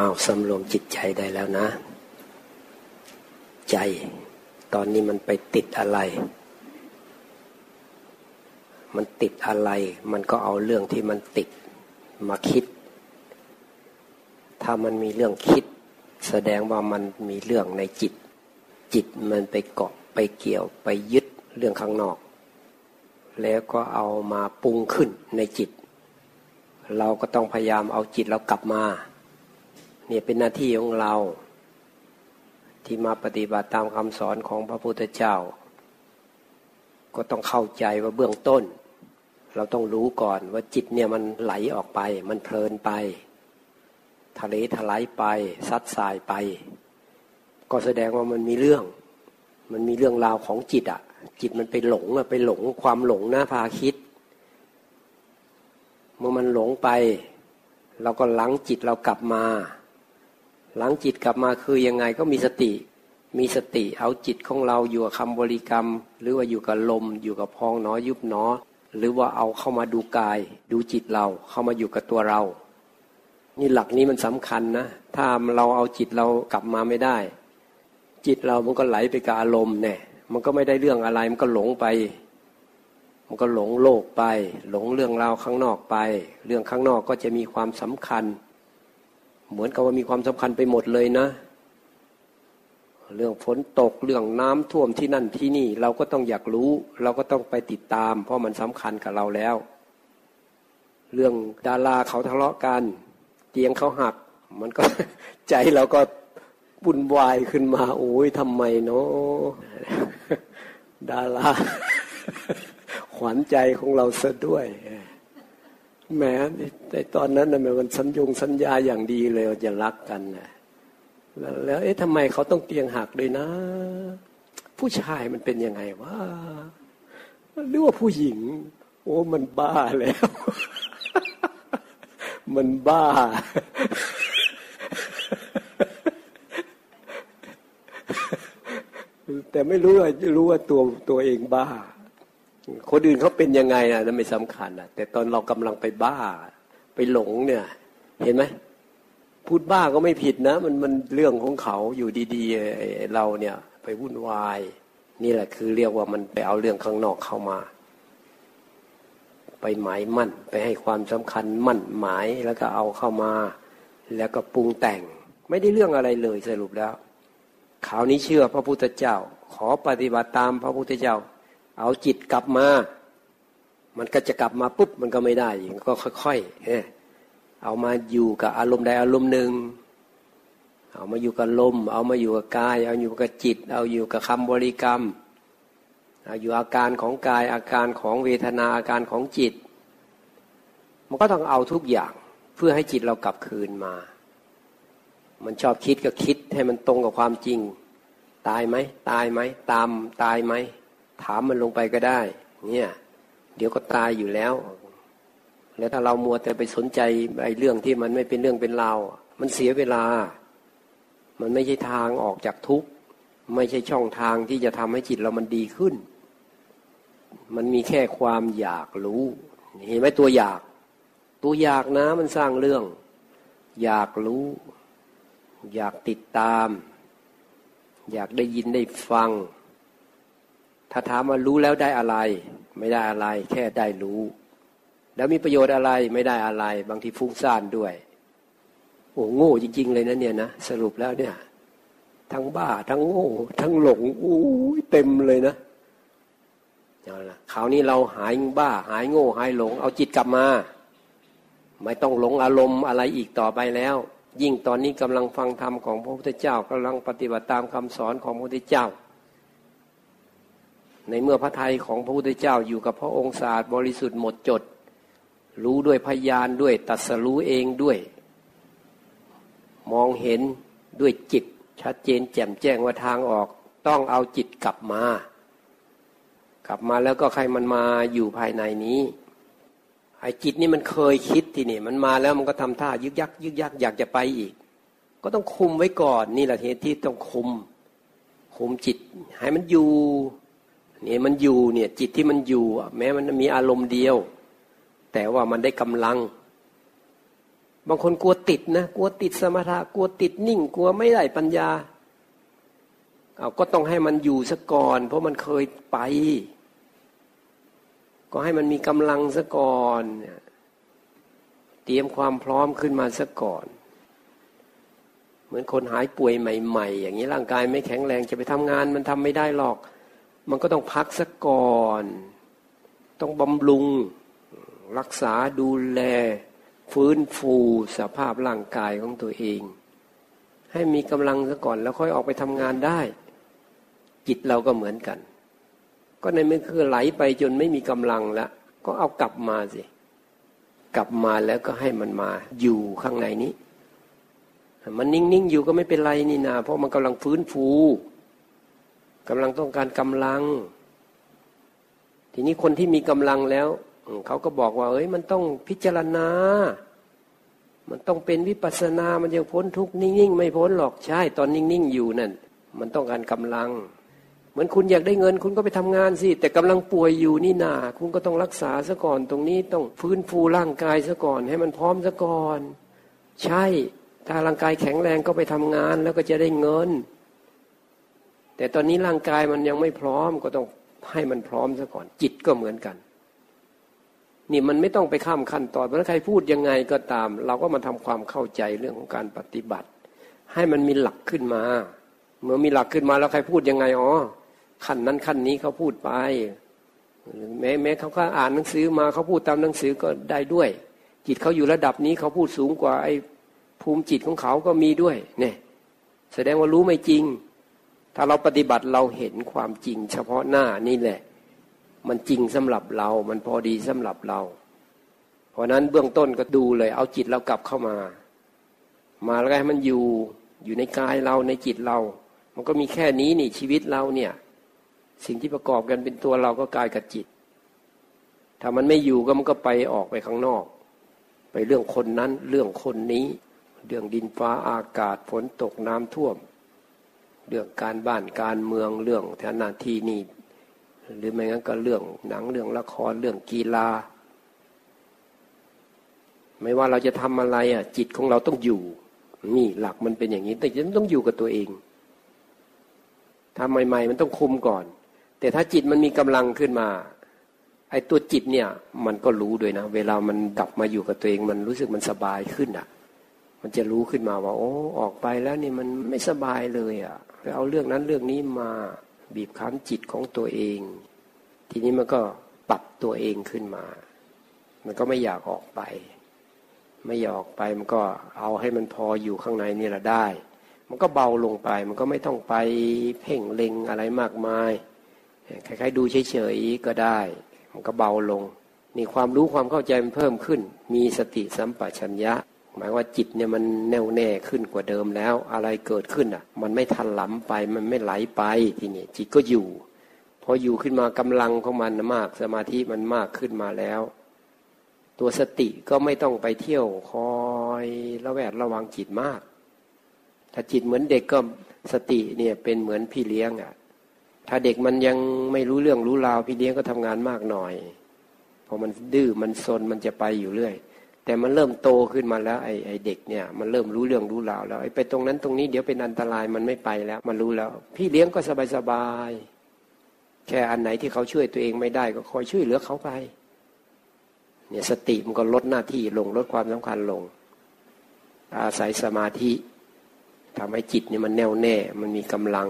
อ้าวสำรวมจิตใจได้แล้วนะ ใจ ตอนนี้มันไปติดอะไร มันติดอะไร มันก็เอาเรื่องที่มันติดมาคิด ถ้ามันมีเรื่องคิด แสดงว่ามันมีเรื่องในจิต จิตมันไปเกาะไปเกี่ยวไปยึดเรื่องข้างนอก แล้วก็เอามาปรุงขึ้นในจิต เราก็ต้องพยายามเอาจิตเรากลับมา เนี่ยเป็นหน้าที่ของเรา ที่มาปฏิบัติตามคำสอนของพระพุทธเจ้า ก็ต้องเข้าใจว่าเบื้องต้น เราต้องรู้ก่อนว่าจิตเนี่ยมันไหลออกไป มันเพลินไป ทะเลถลายไป ซัดสายไป ก็แสดงว่ามันมีเรื่อง มันมีเรื่องราวของจิตอะจิตมันไปหลงอะไปหลงความหลงนะพาคิด เมื่อมันหลงไป เราก็ล้างจิตเรากลับมา หลังจิตกลับมาคือยังไงก็มีสติ มีสติเอาจิตของเราอยู่กับคำบริกรรม หรือว่าอยู่กับลม อยู่กับพองน้อยุบหนอ หรือว่าเอาเข้ามาดูกาย ดูจิตเราเข้ามาอยู่กับตัวเรา นี่หลักนี้มันสำคัญนะ ถ้าเราเอาจิตเรากลับมาไม่ได้ จิตเรามันก็ไหลไปกับอารมณ์เนี่ยมันก็ไม่ได้เรื่องอะไรมันก็หลงไป มันก็หลงโลกไป หลงเรื่องราวข้างนอกไป เรื่องข้างนอกก็จะมีความสำคัญ เหมือนกับว่ามีความสำคัญไปหมดเลยนะ เรื่องฝนตกเรื่องน้ำท่วมที่นั่นที่นี่เราก็ต้องอยากรู้ เราก็ต้องไปติดตาม เพราะมันสำคัญกับเราแล้ว เรื่องดาราเขาทะเลาะกัน เตียงเขาหัก มันก็ใจเราก็บุญวายขึ้นมา โอ้ยทำไมเนาะดาราขวัญใจของเราซะด้วย แม้ในตอนนั้นนะมันสัญญงสัญญาอย่างดีเลยจะรักกันนะแล้วเอ๊ะทำไมเขาต้องเตียงหักเลยนะ ผู้ชายมันเป็นยังไงวะหรือว่าผู้หญิง โอ้มันบ้าแล้ว มันบ้า แต่ไม่รู้ว่ารู้ว่าตัวตัวเองบ้า คนอื่นเขาเป็นยังไงอะนั่นไม่สำคัญอะแต่ตอนเรากำลังไปบ้า ไปหลงเนี่ย เห็นไหมพูดบ้าก็ไม่ผิดนะ มันมันเรื่องของเขาอยู่ดีๆเราเนี่ย ไปวุ่นวาย นี่แหละคือเรียกว่ามันไปเอาเรื่องข้างนอกเข้ามา ไปหมายมั่น ไปให้ความสำคัญมั่นหมายแล้วก็เอาเข้ามา แล้วก็ปรุงแต่ง ไม่ได้เรื่องอะไรเลยสรุปแล้วข่าวนี้เชื่อพระพุทธเจ้า ขอปฏิบัติตามพระพุทธเจ้า เอาจิตกลับมา มันก็จะกลับมาปุ๊บมันก็ไม่ได้อย่างก็ค่อยๆเอามาอยู่กับอารมณ์ใดอารมณ์หนึ่ง เอามาอยู่กับลม เอามาอยู่กับกาย เอาอยู่กับจิต เอาอยู่กับคำบริกรรม เอาอยู่อาการของกายอาการของเวทนาอาการของจิต มันก็ต้องเอาทุกอย่างเพื่อให้จิตเรากลับคืนมา มันชอบคิดก็คิดให้มันตรงกับความจริง ตายไหมตายไหมตามตายไหม ถามมันลงไปก็ได้ เนี่ย เดี๋ยวก็ตายอยู่แล้ว แล้วถ้าเรามัวแต่ไปสนใจไอ้เรื่องที่มันไม่เป็นเรื่องเป็นราวมันเสียเวลา มันไม่ใช่ทางออกจากทุกข์ ไม่ใช่ช่องทางที่จะทำให้จิตเรามันดีขึ้น มันมีแค่ความอยากรู้ เห็นไหมตัวอยาก ตัวอยากนะมันสร้างเรื่อง อยากรู้ อยากติดตาม อยากได้ยินได้ฟัง ถ้าถามว่ารู้แล้วได้อะไร ไม่ได้อะไร แค่ได้รู้ แล้วมีประโยชน์อะไรไม่ได้อะไร บางทีฟุ้งซ่านด้วย โอ้โง่จริง ๆ เลยนะเนี่ยนะสรุปแล้วเนี่ย ทั้งบ้าทั้งโง่ ทั้งหลงอู้เต็มเลยนะเอาละคราวนี้เราหายบ้า หายโง่หายหลง เอาจิตกลับมา ไม่ต้องหลงอารมณ์อะไรอีกต่อไปแล้ว ยิ่งตอนนี้กำลังฟังธรรมของพระพุทธเจ้ากำลังปฏิบัติตามคำสอนของพระพุทธเจ้า ในเมื่อพระทัยของพระพุทธเจ้าอยู่กับพระองค์ศาสตร์บริสุทธิ์หมดจด รู้ด้วยพยานด้วยตัดสรู้เองด้วย มองเห็นด้วยจิต ชัดเจนแจ่มแจ้งว่าทางออก ต้องเอาจิตกลับมา กลับมาแล้วก็ใครมันมาอยู่ภายในนี้ไอ้จิตนี่มันเคยคิดทีนี่ มันมาแล้วมันก็ทำท่ายึกยักยึกยักอยากจะไปอีก ก็ต้องคุมไว้ก่อนนี่แหละเหตุที่ต้องคุม คุมจิต ให้มันอยู่ เนี่ยมันอยู่เนี่ยจิตที่มันอยู่แม้มันมีอารมณ์เดียว แต่ว่ามันได้กำลัง บางคนกลัวติดนะกลัวติดสมถะกลัวติดนิ่ง กลัวไม่ได้ปัญญาเอาก็ต้องให้มันอยู่ซะก่อน เพราะมันเคยไป ก็ให้มันมีกำลังซะก่อนเตรียมความพร้อมขึ้นมาซะก่อนเหมือนคนหายป่วยใหม่ ๆ อย่างนี้ร่างกายไม่แข็งแรงจะไปทำงานมันทำไม่ได้หรอก มันก็ต้องพักซะก่อน ต้องบำรุง รักษาดูแล ฟื้นฟูสภาพร่างกายของตัวเอง ให้มีกำลังซะก่อนแล้วค่อยออกไปทำงานได้ จิตเราก็เหมือนกัน ก็ในเมื่อคือไหลไปจนไม่มีกำลังแล้วก็เอากลับมาสิกลับมาแล้วก็ให้มันมาอยู่ข้างในนี้ มันนิ่งๆอยู่ก็ไม่เป็นไรนี่นา เพราะมันกำลังฟื้นฟู กำลังต้องการกำลัง ทีนี้คนที่มีกำลังแล้วเขาก็บอกว่า เอ้ย มันต้องพิจารณา มันต้องเป็นวิปัสสนา มันยังพ้นทุกนิ่งๆไม่พ้นหรอกใช่ ตอนนิ่งๆอยู่นั่นมันต้องการกำลัง เหมือนคุณอยากได้เงิน คุณก็ไปทำงานสิ แต่กำลังป่วยอยู่นี่นาคุณก็ต้องรักษาซะก่อน ตรงนี้ต้องฟื้นฟูร่างกายซะก่อน ให้มันพร้อมซะก่อน ใช่ ถ้าร่างกายแข็งแรงก็ไปทำงานแล้วก็จะได้เงิน แต่ตอนนี้ร่างกายมันยังไม่พร้อมก็ต้องให้มันพร้อมซะก่อน จิตก็เหมือนกัน นี่มันไม่ต้องไปข้ามขั้นตอนเพราะใครพูดยังไงก็ตาม เราก็มาทำความเข้าใจเรื่องของการปฏิบัติ ให้มันมีหลักขึ้นมา เมื่อมีหลักขึ้นมาแล้วใครพูดยังไงอ๋อขั้นนั้นขั้นนี้เขาพูดไปแม้แม้เขาก็อ่านหนังสือมาเขาพูดตามหนังสือก็ได้ด้วย จิตเขาอยู่ระดับนี้เขาพูดสูงกว่าไอ้ภูมิจิตของเขาก็มีด้วย เนี่ย แสดงว่ารู้ไม่จริง ถ้าเราปฏิบัติเราเห็นความจริง เฉพาะหน้านี่แหละ มันจริงสำหรับเรา มันพอดีสำหรับเรา เพราะนั้นเบื้องต้นก็ดูเลย เอาจิตเรากลับเข้ามา มาแล้วให้มันอยู่อยู่ในกายเราในจิตเรา มันก็มีแค่นี้นี่ชีวิตเราเนี่ย สิ่งที่ประกอบกันเป็นตัวเราก็กายกับจิต ถ้ามันไม่อยู่ก็มันก็ไปออกไปข้างนอก ไปเรื่องคนนั้นเรื่องคนนี้ เรื่องดินฟ้าอากาศฝนตกน้ำท่วม เรื่องการบ้านการเมืองเรื่องฐานาที่นี่ หรือไม่งั้นก็เรื่องหนังเรื่องละครเรื่องกีฬา ไม่ว่าเราจะทำอะไรอะ จิตของเราต้องอยู่ นี่หลักมันเป็นอย่างนี้ แต่ยังต้องอยู่กับตัวเองทำใหม่ ๆ มันต้องคุมก่อน แต่ถ้าจิตมันมีกำลังขึ้นมา ไอ้ตัวจิตเนี่ย มันก็รู้ด้วยนะ เวลามันกลับมาอยู่กับตัวเอง มันรู้สึกมันสบายขึ้นอะมันจะรู้ขึ้นมาว่า โอ้ ออกไปแล้วนี่มันไม่สบายเลยอะ ไปเอาเรื่องนั้นเรื่องนี้มาบีบคั้นจิตของตัวเอง ทีนี้มันก็ปรับตัวเองขึ้นมา มันก็ไม่อยากออกไป ไม่อยากออกไปมันก็เอาให้มันพออยู่ข้างในนี่แหละได้ มันก็เบาลงไป มันก็ไม่ต้องไปเพ่งเล็งอะไรมากมายคล้ายๆดูเฉยๆก็ได้ มันก็เบาลงนี่ความรู้ความเข้าใจมันเพิ่มขึ้น มีสติสัมปชัญญะ หมายว่าจิตเนี่ยมันแน่วแน่ขึ้นกว่าเดิมแล้ว อะไรเกิดขึ้นอะ มันไม่ทันหลำไปมันไม่ไหลไปทีนี้จิตก็อยู่พออยู่ขึ้นมากำลังของมันมาก สมาธิมันมากขึ้นมาแล้ว ตัวสติก็ไม่ต้องไปเที่ยวคอยระแวดระวังจิตมาก ถ้าจิตเหมือนเด็กก็สติเนี่ยเป็นเหมือนพี่เลี้ยงอะถ้าเด็กมันยังไม่รู้เรื่องรู้ราวพี่เลี้ยงก็ทำงานมากหน่อยพอมันดื้อมันซนมันจะไปอยู่เรื่อย แต่มันเริ่มโตขึ้นมาแล้วไอ้ไอเด็กเนี่ยมันเริ่มรู้เรื่องรู้ราวแล้วไอ้ไปตรงนั้นตรงนี้เดี๋ยวเป็นอันตรายมันไม่ไปแล้ว มันรู้แล้ว พี่เลี้ยงก็สบายสบายแค่อันไหนที่เขาช่วยตัวเองไม่ได้ก็คอยช่วยเหลือเขาไป เนี่ยสติมันก็ลดหน้าที่ลงลดความสำคัญลง อาศัยสมาธิทำให้จิตเนี่ยมันแน่วแน่ มันมีกำลัง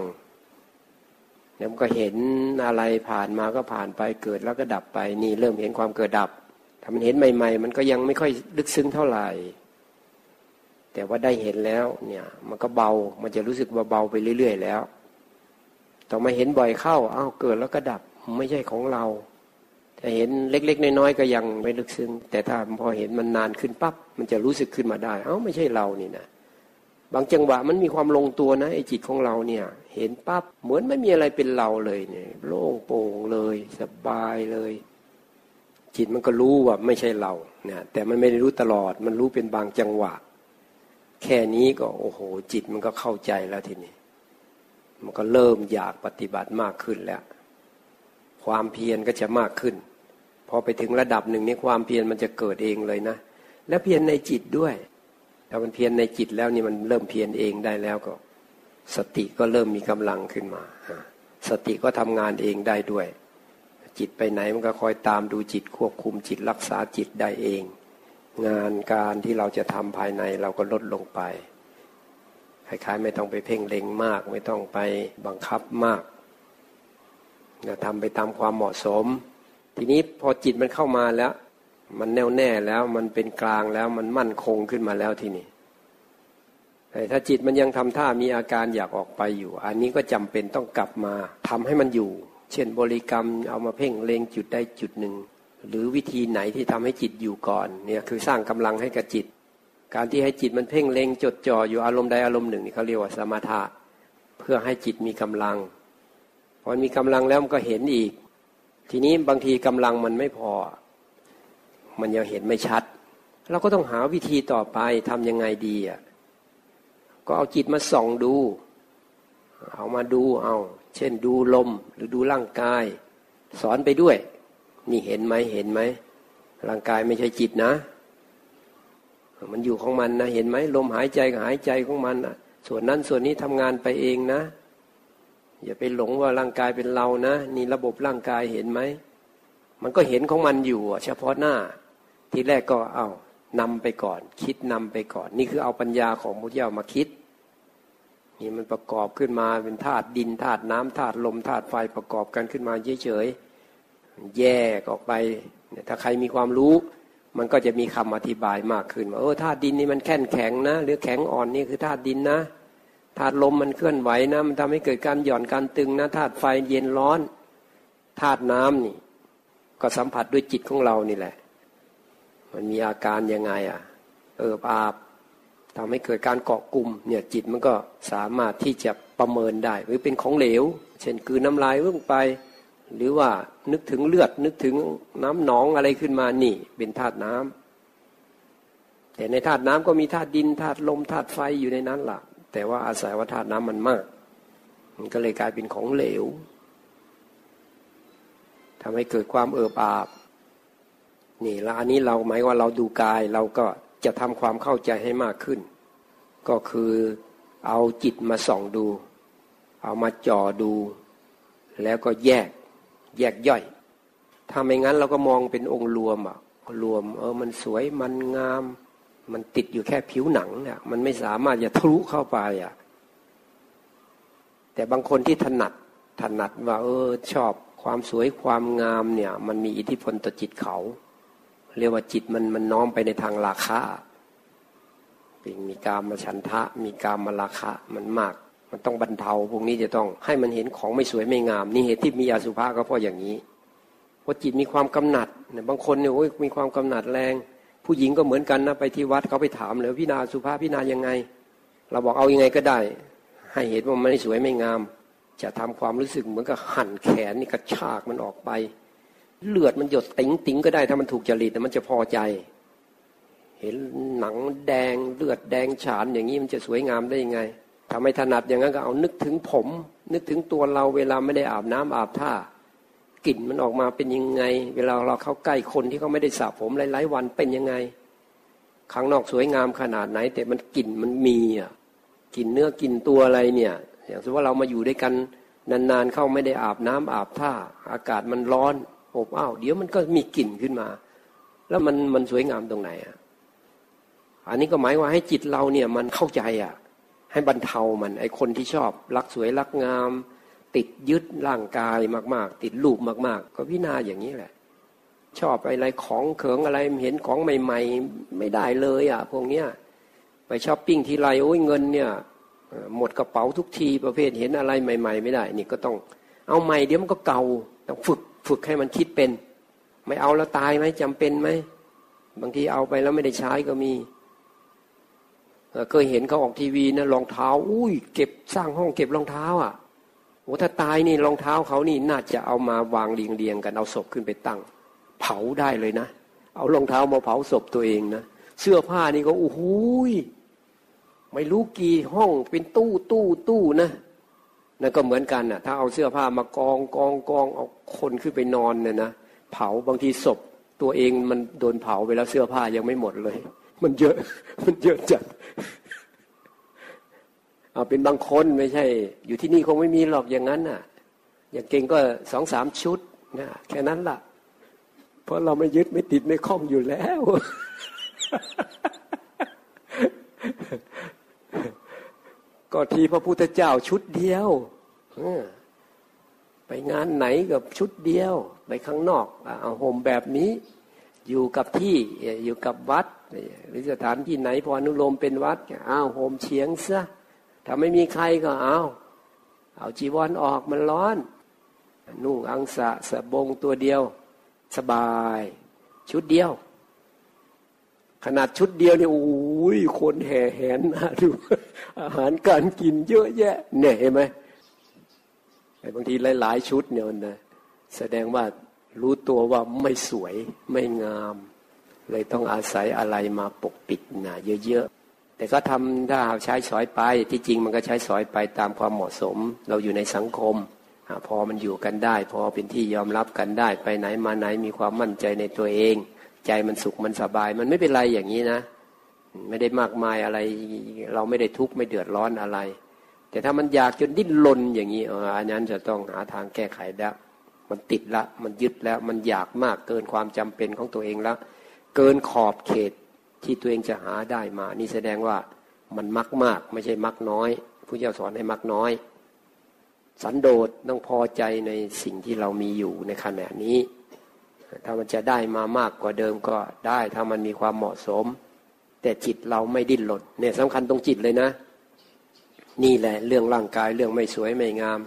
แล้วก็เห็นอะไรผ่านมาก็ผ่านไปเกิดแล้วก็ดับไป นี่เริ่มเห็นความเกิดดับ มันเห็นใหม่ ๆ มันก็ยังไม่ค่อยลึกซึ้งเท่าไหร่ แต่ว่าได้เห็นแล้วเนี่ย มันก็เบา มันจะรู้สึกว่าเบาไปเรื่อย ๆ แล้ว ต่อมาเห็นบ่อยเข้าอ้าวเกิดแล้วก็ดับไม่ใช่ของเราแต่เห็นเล็ก ๆ น้อยๆก็ยังไม่ลึกซึ้ง แต่ถ้าพอเห็นมันนานขึ้นปั๊บมันจะรู้สึกขึ้นมาได้ เอ้าไม่ใช่เรานี่นะบางจังหวะมันมีความลงตัวนะไอ้จิตของเราเนี่ย เห็นปั๊บเหมือนไม่มีอะไรเป็นเราเลยเนี่ย โล่งโปร่งเลย สบายเลย จิตมันก็รู้ว่าไม่ใช่เราเนี่ยแต่มันไม่ได้รู้ตลอด มันรู้เป็นบางจังหวะ แค่นี้ก็โอ้โห จิตมันก็เข้าใจแล้วทีนี้ มันก็เริ่มอยากปฏิบัติมากขึ้นแล้ว ความเพียรก็จะมากขึ้น พอไปถึงระดับหนึ่งนี้ความเพียรมันจะเกิดเองเลยนะ และเพียรในจิตด้วยถ้ามันเพียรในจิตแล้วนี่มันเริ่มเพียรเองได้แล้วก็ สติก็เริ่มมีกำลังขึ้นมา สติก็ทำงานเองได้ด้วย จิตไปไหนมันก็คอยตามดูจิตควบคุมจิตรักษาจิตได้เอง งานการที่เราจะทำภายในเราก็ลดลงไปคล้ายๆไม่ต้องไปเพ่งเล็งมาก ไม่ต้องไปบังคับมากจะทำไปตามความเหมาะสม ทีนี้พอจิตมันเข้ามาแล้ว มันแน่วแน่แล้วมันเป็นกลางแล้วมันมั่นคงขึ้นมาแล้วทีนี้แต่ถ้าจิตมันยังทำท่ามีอาการอยากออกไปอยู่ อันนี้ก็จำเป็นต้องกลับมาทำให้มันอยู่ เช่นบริกรรมเอามาเพ่งเล็งจุดได้จุดหนึ่ง หรือวิธีไหนที่ทำให้จิตอยู่ก่อนเนี่ยคือสร้างกำลังให้กับจิต การที่ให้จิตมันเพ่งเล็งจดจ่ออยู่อารมณ์ใดอารมณ์หนึ่งนี่เขาเรียกว่าสมถะเพื่อให้จิตมีกำลังพอมีกำลังแล้วมันก็เห็นอีก ทีนี้บางทีกำลังมันไม่พอ มันยังเห็นไม่ชัด เราก็ต้องหาวิธีต่อไปทำยังไงดีอะก็เอาจิตมาส่องดู เอามาดูเอา เช่นดูลมหรือดูร่างกาย สอนไปด้วย นี่เห็นไหมเห็นไหมร่างกายไม่ใช่จิตนะ มันอยู่ของมันนะเห็นไหมลมหายใจกับหายใจของมันนะส่วนนั้นส่วนนี้ทำงานไปเองนะ อย่าไปหลงว่าร่างกายเป็นเรานะ นี่ระบบร่างกายเห็นไหมมันก็เห็นของมันอยู่เฉพาะหน้า ทีแรกก็เอานำไปก่อน คิดนำไปก่อน นี่คือเอาปัญญาของพุทธเจ้ามาคิด นี่มันประกอบขึ้นมาเป็นธาตุดินธาตุน้ำธาตุลมธาตุไฟประกอบกันขึ้นมาเฉยๆแยกออกไปถ้าใครมีความรู้ มันก็จะมีคำอธิบายมากขึ้นว่าเออธาตุดินนี่มันแข็งแข็งนะ หรือแข็งอ่อนนี่คือธาตุดินนะธาตุลมมันเคลื่อนไหวนะมันทำให้เกิดการหย่อนการตึงนะธาตุไฟเย็นร้อนธาตุน้ำนี่ ก็สัมผัสด้วยจิตของเรานี่แหละ มันมีอาการยังไงอะ เอออาบ ทำให้เกิดการเกาะกลุ่มเนี่ยจิตมันก็สามารถที่จะประเมินได้ หรือเป็นของเหลว เช่นคือน้ำลายลงไป หรือว่านึกถึงเลือดนึกถึงน้ำหนองอะไรขึ้นมานี่ เป็นธาตุน้ำแต่ในธาตุน้ำก็มีธาตุดินธาตุลมธาตุไฟอยู่ในนั้นล่ะ แต่ว่าอาศัยว่าธาตุน้ำมันมาก มันก็เลยกลายเป็นของเหลวทำให้เกิดความเอิบอาบนี่แล้วอันนี้เราหมายว่าเราดูกายเราก็ จะทำความเข้าใจให้มากขึ้น ก็คือเอาจิตมาส่องดู เอามาจ่อดู แล้วก็แยกแยกย่อย ถ้าไม่งั้นเราก็มองเป็นองค์รวมอะรวมเออมันสวยมันงาม มันติดอยู่แค่ผิวหนังเนี่ยมันไม่สามารถจะทะลุเข้าไปอะแต่บางคนที่ถนัดถนัดว่าเออชอบความสวยความงามเนี่ย มันมีอิทธิพลต่อจิตเขา เรียกว่าจิตมันมันน้อมไปในทางราคะเป็นมีกามมาฉันทะ มีกามมาราคะมันมาก มันต้องบรรเทาพวกนี้จะต้องให้มันเห็นของไม่สวยไม่งาม นี่เหตุที่มีอาสุภะก็เพราะอย่างนี้เพราะจิตมีความกำหนัดเนี่ยบางคนเนี่ยโอ้ยมีความกำหนัดแรง ผู้หญิงก็เหมือนกันนะไปที่วัดเขาไปถามเลยพี่นาสุภาพพี่นายังไง เราบอกเอายังไงก็ได้ ให้เห็นว่ามันไม่สวยไม่งาม จะทำความรู้สึกเหมือนกับหั่นแขนนี่กระชากมันออกไป เลือดมันหยดติ๋งติ๋งก็ได้ถ้ามันถูกจริตแต่มันจะพอใจ เห็นหนังแดงเลือดแดงฉานอย่างนี้มันจะสวยงามได้ยังไงทำไมถนัดอย่างนั้นก็เอานึกถึงผม นึกถึงตัวเราเวลาไม่ได้อาบน้ำอาบท่ากลิ่นมันออกมาเป็นยังไง เวลาเราเข้าใกล้คนที่เขาไม่ได้สระผมหลายๆวันเป็นยังไงข้างนอกสวยงามขนาดไหน แต่มันกลิ่นมันมีอะกลิ่นเนื้อกลิ่นตัวอะไรเนี่ย อย่างสมมติว่าเรามาอยู่ด้วยกันนานๆเข้าไม่ได้อาบน้ำอาบท่าอากาศมันร้อน อบอ้าวเดี๋ยวมันก็มีกลิ่นขึ้นมา แล้วมันมันสวยงามตรงไหนอะอันนี้ก็หมายว่าให้จิตเราเนี่ยมันเข้าใจอะ ให้บรรเทามันไอคนที่ชอบ รักสวยรักงาม ติดยึดร่างกายมาก ๆ ติดรูปมาก ๆ ก็พิจารณาอย่างนี้แหละ ชอบอะไรของเขิงอะไรเห็นของใหม่ ๆ ไม่ได้เลยอะพวกเนี้ยไปช้อปปิ้งทีไรโอ้ยเงินเนี่ยหมดกระเป๋าทุกทีประเภทเห็นอะไรใหม่ ๆ ไม่ได้ นี่ก็ต้องเอาใหม่เดี๋ยวมันก็เก่าต้องฝึก ฝึกให้มันคิดเป็น ไม่เอาแล้วตายไหมจำเป็นไหมบางทีเอาไปแล้วไม่ได้ใช้ก็มีเคยเห็นเขาออกทีวีนะรองเท้า อุ้ย เก็บสร้างห้องเก็บรองเท้า อะโอ้ถ้าตายนี่รองเท้าเขานี่น่าจะเอามาวางเรียงเรียงกันเอาศพขึ้นไปตั้ง เผาได้เลยนะเอารองเท้ามาเผาศพตัวเองนะเสื้อผ้านี่ก็โอ้โหไม่รู้กี่ห้องเป็นตู้ตู้ตู้นะ นั่นก็เหมือนกันน่ะ ถ้าเอาเสื้อผ้ามากองกองกองเอาคนขึ้นไปนอนเนี่ยนะเผาบางทีศพตัวเองมันโดนเผาไปแล้วเสื้อผ้ายังไม่หมดเลย มันเยอะมันเยอะจัดเอาเป็นบางคนไม่ใช่ อยู่ที่นี่คงไม่มีหรอกอย่างนั้นน่ะ อย่างเก่งก็สองสามชุดนะแค่นั้นละ่ะ เพราะเราไม่ยึดไม่ติดไม่คล้องอยู่แล้ว ก็ทีพระพุทธเจ้าชุดเดียวไปงานไหนกับชุดเดียว ไปข้างนอกเอาห่มแบบนี้ อยู่กับที่อยู่กับวัดหรือสถานที่ไหนพออนุโลมเป็นวัดอ้าวห่มเฉียงซะถ้าไม่มีใครก็เอาเอาจีวรออกมันร้อน นุ่งอังสะสะบงตัวเดียว สบาย ชุดเดียว ขนาดชุดเดียวเนี่ยโอ้ยคนแห่แหนนะดูอาหารการกินเยอะแยะเนี่ยเห็นไหมบางทีหลาย ๆ ชุดเนี่ยนะแสดงว่ารู้ตัวว่าไม่สวยไม่งาม เลยต้องอาศัยอะไรมาปกปิดนะเยอะๆแต่ก็ทำถ้าใช้สอยไปที่จริงมันก็ใช้สอยไปตามความเหมาะสม เราอยู่ในสังคมพอมันอยู่กันได้ พอเป็นที่ยอมรับกันได้ ไปไหนมาไหนมีความมั่นใจในตัวเอง ใจมันสุขมันสบาย มันไม่เป็นไรอย่างนี้นะ ไม่ได้มากมายอะไร เราไม่ได้ทุกข์ไม่เดือดร้อนอะไร แต่ถ้ามันอยากจนดิ้นรนอย่างนี้อันนั้นจะต้องหาทางแก้ไขแล้วมันติดละ มันยึดแล้ว มันอยากมากเกินความจำเป็นของตัวเองแล้วเกินขอบเขตที่ตัวเองจะหาได้มา นี่แสดงว่ามันมักมาก ไม่ใช่มักน้อยผู้เจ้าสอนให้มักน้อย สันโดษต้องพอใจในสิ่งที่เรามีอยู่ในขณะนี้ ถ้ามันจะได้มามากกว่าเดิมก็ได้ ถ้ามันมีความเหมาะสม แต่จิตเราไม่ดิ้นรนเนี่ยสำคัญตรงจิตเลยนะ นี่แหละเรื่องร่างกายเรื่องไม่สวยไม่งาม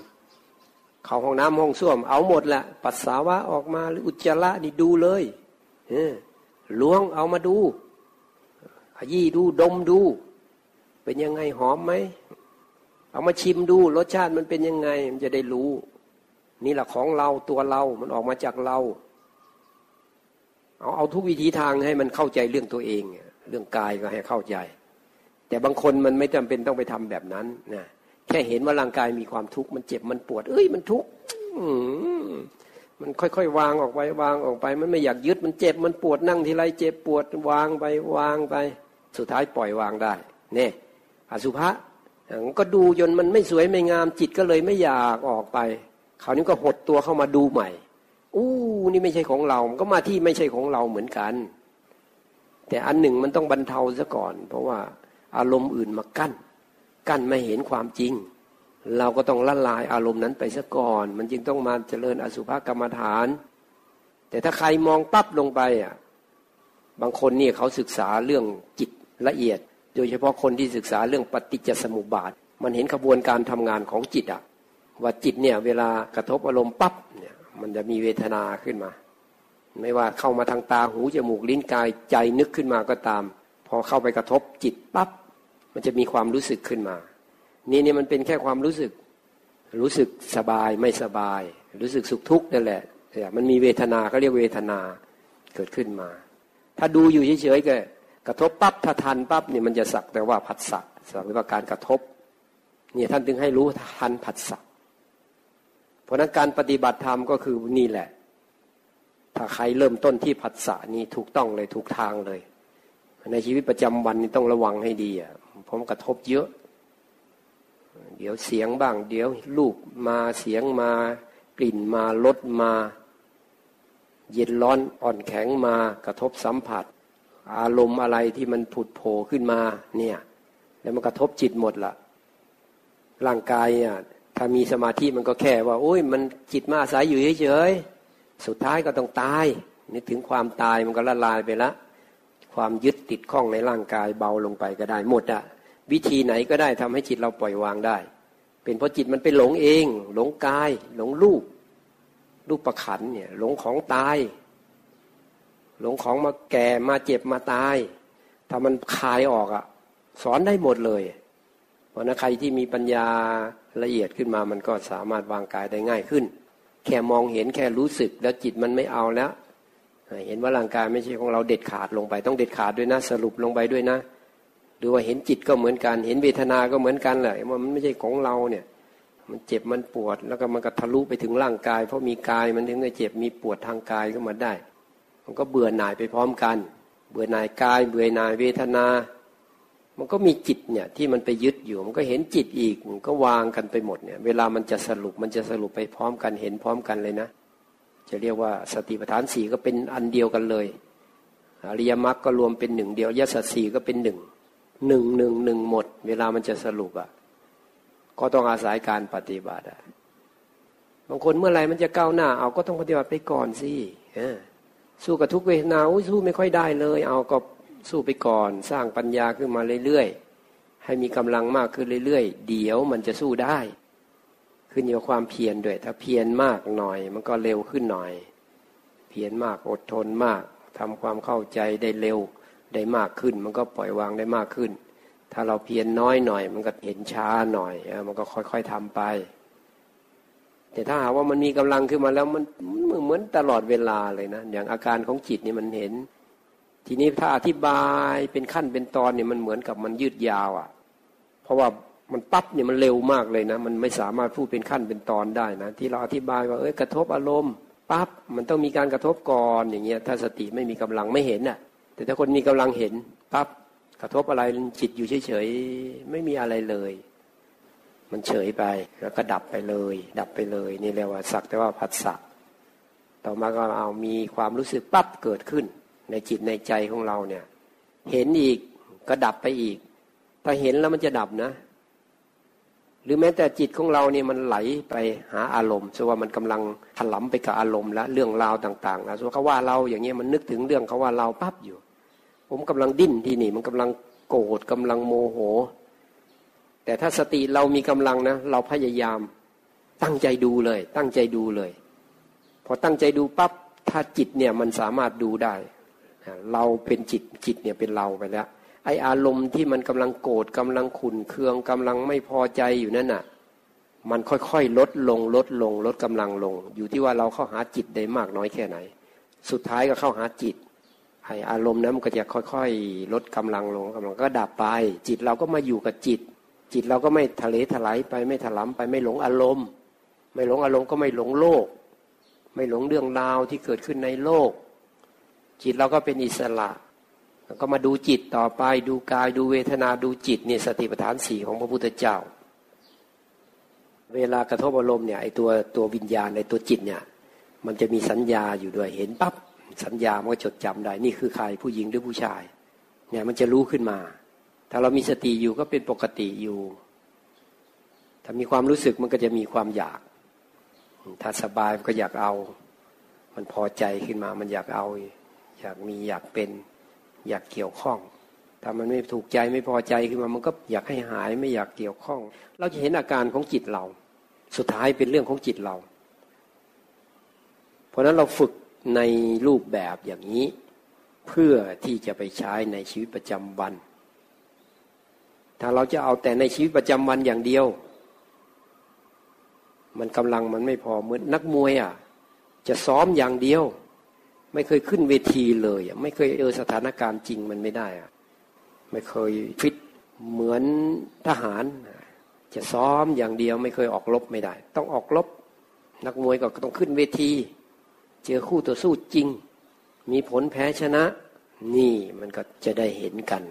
เขาห้องน้ำห้องส้วม เอาหมดแหละปัสสาวะออกมาหรืออุจจาระนี่ดูเลยเออล้วงเอามาดูขยี้ดูดมดู เป็นยังไงหอมไหมเอามาชิมดูรสชาติมันเป็นยังไง มันจะได้รู้ นี่แหละของเราตัวเรา มันออกมาจากเรา เอาเอาทุกวิธีทางให้มันเข้าใจเรื่องตัวเอง เรื่องกายก็ให้เข้าใจ แต่บางคนมันไม่จำเป็นต้องไปทำแบบนั้นนะแค่เห็นว่าร่างกายมีความทุกข์มันเจ็บมันปวด เอ้ยมันทุกข์มันค่อยๆวางออกไปวางออกไป มันไม่อยากยึดมันเจ็บมันปวดนั่งทีไรเจ็บปวดวางไปวางไป สุดท้ายปล่อยวางได้เนี่ยอสุภะก็ดูจนมันไม่สวยไม่งามจิตก็เลยไม่อยากออกไปคราวนี้ก็หดตัวเข้ามาดูใหม่ อู้นี่ไม่ใช่ของเรา มันก็มาที่ไม่ใช่ของเราเหมือนกัน แต่อันหนึ่งมันต้องบรรเทาซะก่อน เพราะว่าอารมณ์อื่นมากั้น กั้นไม่เห็นความจริง เราก็ต้องละลายอารมณ์นั้นไปซะก่อน มันจึงต้องมาเจริญอสุภกรรมฐาน แต่ถ้าใครมองปั๊บลงไปอะ บางคนเนี่ยเขาศึกษาเรื่องจิตละเอียด โดยเฉพาะคนที่ศึกษาเรื่องปฏิจจสมุปบาท มันเห็นขบวนการทำงานของจิตอะว่าจิตเนี่ยเวลากระทบอารมณ์ปั๊บเนี่ย มันจะมีเวทนาขึ้นมา ไม่ว่าเข้ามาทางตาหูจมูกลิ้นกายใจนึกขึ้นมาก็ตาม พอเข้าไปกระทบจิตปับ๊บมันจะมีความรู้สึกขึ้นมา นี่นี่มันเป็นแค่ความรู้สึก รู้สึกสบายไม่สบาย รู้สึกสุขทุกข์นั่นแหละแต่มันมีเวทนาเขาเรียกเวทนาเกิดขึ้นมา ถ้าดูอยู่เฉยๆก็กระทบปั๊บถ้าทันปั๊บเนี่ยมันจะสักแต่ว่าผัสสะสักแต่ว่าการกระทบ เนี่ยท่านจึงให้รู้ทันผัสสะ เพราะนั้นการปฏิบัติธรรมก็คือนี่แหละ ถ้าใครเริ่มต้นที่ผัสสะนี่ถูกต้องเลยถูกทางเลย ในชีวิตประจำวันนี่ต้องระวังให้ดีอะเพราะมันกระทบเยอะ เดี๋ยวเสียงบ้าง เดี๋ยวลูกมาเสียงมากลิ่นมารสมา เย็นร้อนอ่อนแข็งมากระทบสัมผัส อารมณ์อะไรที่มันผุดโผล่ขึ้นมาเนี่ย แล้วมันกระทบจิตหมดละร่างกายอะ ถ้ามีสมาธิมันก็แค่ว่าโอ้ยมันจิตมาอาศัยอยู่เฉยๆสุดท้ายก็ต้องตาย นึกถึงความตายมันก็ละลายไปแล้วความยึดติดข้องในร่างกายเบาลงไปก็ได้หมดอะวิธีไหนก็ได้ทำให้จิตเราปล่อยวางได้ เป็นเพราะจิตมันไปหลงเอง หลงกาย หลงรูปรูปประขันเนี่ย หลงของตาย หลงของมาแก่มาเจ็บมาตาย ถ้ามันคลายออกอะสอนได้หมดเลย เพราะนั้นใครที่มีปัญญาละเอียดขึ้นมามันก็สามารถวางกายได้ง่ายขึ้น แค่มองเห็นแค่รู้สึกแล้วจิตมันไม่เอาแล้ว เห็นว่าร่างกายไม่ใช่ของเราเด็ดขาดลงไป ต้องเด็ดขาดด้วยนะ สรุปลงไปด้วยนะ หรือว่าเห็นจิตก็เหมือนกัน เห็นเวทนา ก็เหมือนกันแหละว่ามันไม่ใช่ของเราเนี่ยมันเจ็บมันปวดแล้วก็มันก็ทะลุไปถึงร่างกาย เพราะมีกายมันถึงจะเจ็บมีปวดทางกายก็มาได้ มันก็เบื่อหน่ายไปพร้อมกัน เบื่อหน่ายกาย เบื่อหน่ายเวทนา มันก็มีจิตเนี่ยที่มันไปยึดอยู่ มันก็เห็นจิตอีกมันก็วางกันไปหมดเนี่ย เวลามันจะสรุปมันจะสรุปไปพร้อมกันเห็นพร้อมกันเลยนะ จะเรียกว่าสติปัฏฐานสี่ก็เป็นอันเดียวกันเลยอริยมรรคก็รวมเป็นหนึ่งเดียวยสัตสีก็เป็นหนึ่งหนึ่งหนึ่งหนึ่งหมด เวลามันจะสรุปอะ ก็ต้องอาศัยการปฏิบัติอะบางคนเมื่อไหร่มันจะก้าวหน้า เอาก็ต้องปฏิบัติไปก่อนสิสู้กับทุกเวทนาสู้ไม่ค่อยได้เลย เอาก็ สู้ไปก่อน สร้างปัญญาขึ้นมาเรื่อยๆ ให้มีกำลังมากขึ้นเรื่อยๆ เดี๋ยวมันจะสู้ได้ ขึ้นอยู่กับความเพียรด้วย ถ้าเพียรมากหน่อย มันก็เร็วขึ้นหน่อย เพียรมากอดทนมากทำความเข้าใจได้เร็วได้มากขึ้น มันก็ปล่อยวางได้มากขึ้น ถ้าเราเพียรนน้อยหน่อย มันก็เห็นช้าหน่อยมันก็ค่อยๆทำไป แต่ถ้าหากว่ามันมีกำลังขึ้นมาแล้วมันเหมือนตลอดเวลาเลยนะ อย่างอาการของจิตนี่มันเห็น ทีนี้ถ้าอธิบายเป็นขั้นเป็นตอนเนี่ยมันเหมือนกับมันยืดยาวอะ่ะ เพราะว่ามันปั๊บเนี่ยมันเร็วมากเลยนะ มันไม่สามารถพูดเป็นขั้นเป็นตอนได้นะ ที่เราอธิบายว่าเอ้ยกระทบอารมณ์ปั๊บมันต้องมีการกระทบก่อนอย่างเงี้ย ถ้าสติไม่มีกำลังไม่เห็นอะ แต่ถ้าคนมีกำลังเห็นปั๊บกระทบอะไรจิตอยู่เฉยๆไม่มีอะไรเลย มันเฉยไปแล้วก็ดับไปเลย ดับไปเลย นี่เรียกว่าสักแต่ว่าผัสสะต่อมาก็เอามีความรู้สึกปั๊บเกิดขึ้น ในจิตในใจของเราเนี่ย เห็นอีกก็ดับไปอีก ถ้าเห็นแล้วมันจะดับนะ หรือแม้แต่จิตของเราเนี่ยมันไหลไปหาอารมณ์ส่ว่ามันกำลังถลำไปกับอารมณ์แล้วเรื่องราวต่างๆแล้วส่วนเขาว่าเราอย่างเงี้ยมันนึกถึงเรื่องเขาว่าเราปั๊บอยู่ ผมกำลังดิ้นที่นี่ มันกำลังโกรธกำลังโมโห แต่ถ้าสติเรามีกำลังนะ เราพยายามตั้งใจดูเลย ตั้งใจดูเลย พอตั้งใจดูปั๊บถ้าจิตเนี่ยมันสามารถดูได้ เราเป็นจิตจิตเนี่ยเป็นเราไปแล้ว ไออารมณ์ที่มันกำลังโกรธกำลังขุนเคืองกำลังไม่พอใจอยู่นั่นน่ะ มันค่อยๆลดลงลดลงลดกำลังลง อยู่ที่ว่าเราเข้าหาจิตได้มากน้อยแค่ไหน สุดท้ายก็เข้าหาจิตไออารมณ์นั้นมันก็จะค่อยๆ ลดกำลังลงกำลังก็ดับไป จิตเราก็มาอยู่กับจิต จิตเราก็ไม่ทะเลถลายไปไม่ถลำไปไม่หลงอารมณ์ ไม่หลงอารมณ์ก็ไม่หลงโลก ไม่หลงเรื่องราวที่เกิดขึ้นในโลก จิตเราก็เป็นอิสระก็มาดูจิตต่อไปดูกายดูเวทนาดูจิตเนี่ยสติปัฏฐานสี่ของพระพุทธเจ้า เวลากระทบอารมณ์เนี่ยไอตัวตัววิญญาณในตัวจิตเนี่ย มันจะมีสัญญาอยู่ด้วยเห็นปั๊บสัญญามันก็จดจำได้ นี่คือใครผู้หญิงหรือผู้ชาย เนี่ยมันจะรู้ขึ้นมา ถ้าเรามีสติอยู่ก็เป็นปกติอยู่ ถ้ามีความรู้สึกมันก็จะมีความอยาก ถ้าสบายมันก็อยากเอา มันพอใจขึ้นมามันอยากเอา อยากมีอยากเป็นอยากเกี่ยวข้อง ถ้ามันไม่ถูกใจไม่พอใจขึ้นมามันก็อยากให้หายไม่อยากเกี่ยวข้อง เราจะเห็นอาการของจิตเรา สุดท้ายเป็นเรื่องของจิตเรา เพราะนั้นเราฝึกในรูปแบบอย่างนี้ เพื่อที่จะไปใช้ในชีวิตประจำวัน ถ้าเราจะเอาแต่ในชีวิตประจำวันอย่างเดียว มันกำลังมันไม่พอเหมือนนักมวยอะ จะซ้อมอย่างเดียว ไม่เคยขึ้นเวทีเลยไม่เคยเออสถานการณ์จริงมันไม่ได้อะไม่เคยฟิตเหมือนทหาร จะซ้อมอย่างเดียวไม่เคยออกรบไม่ได้ ต้องออกรบ นักมวยก็ต้องขึ้นเวที เจอคู่ต่อสู้จริง มีผลแพ้ชนะ นี่มันก็จะได้เห็นกัน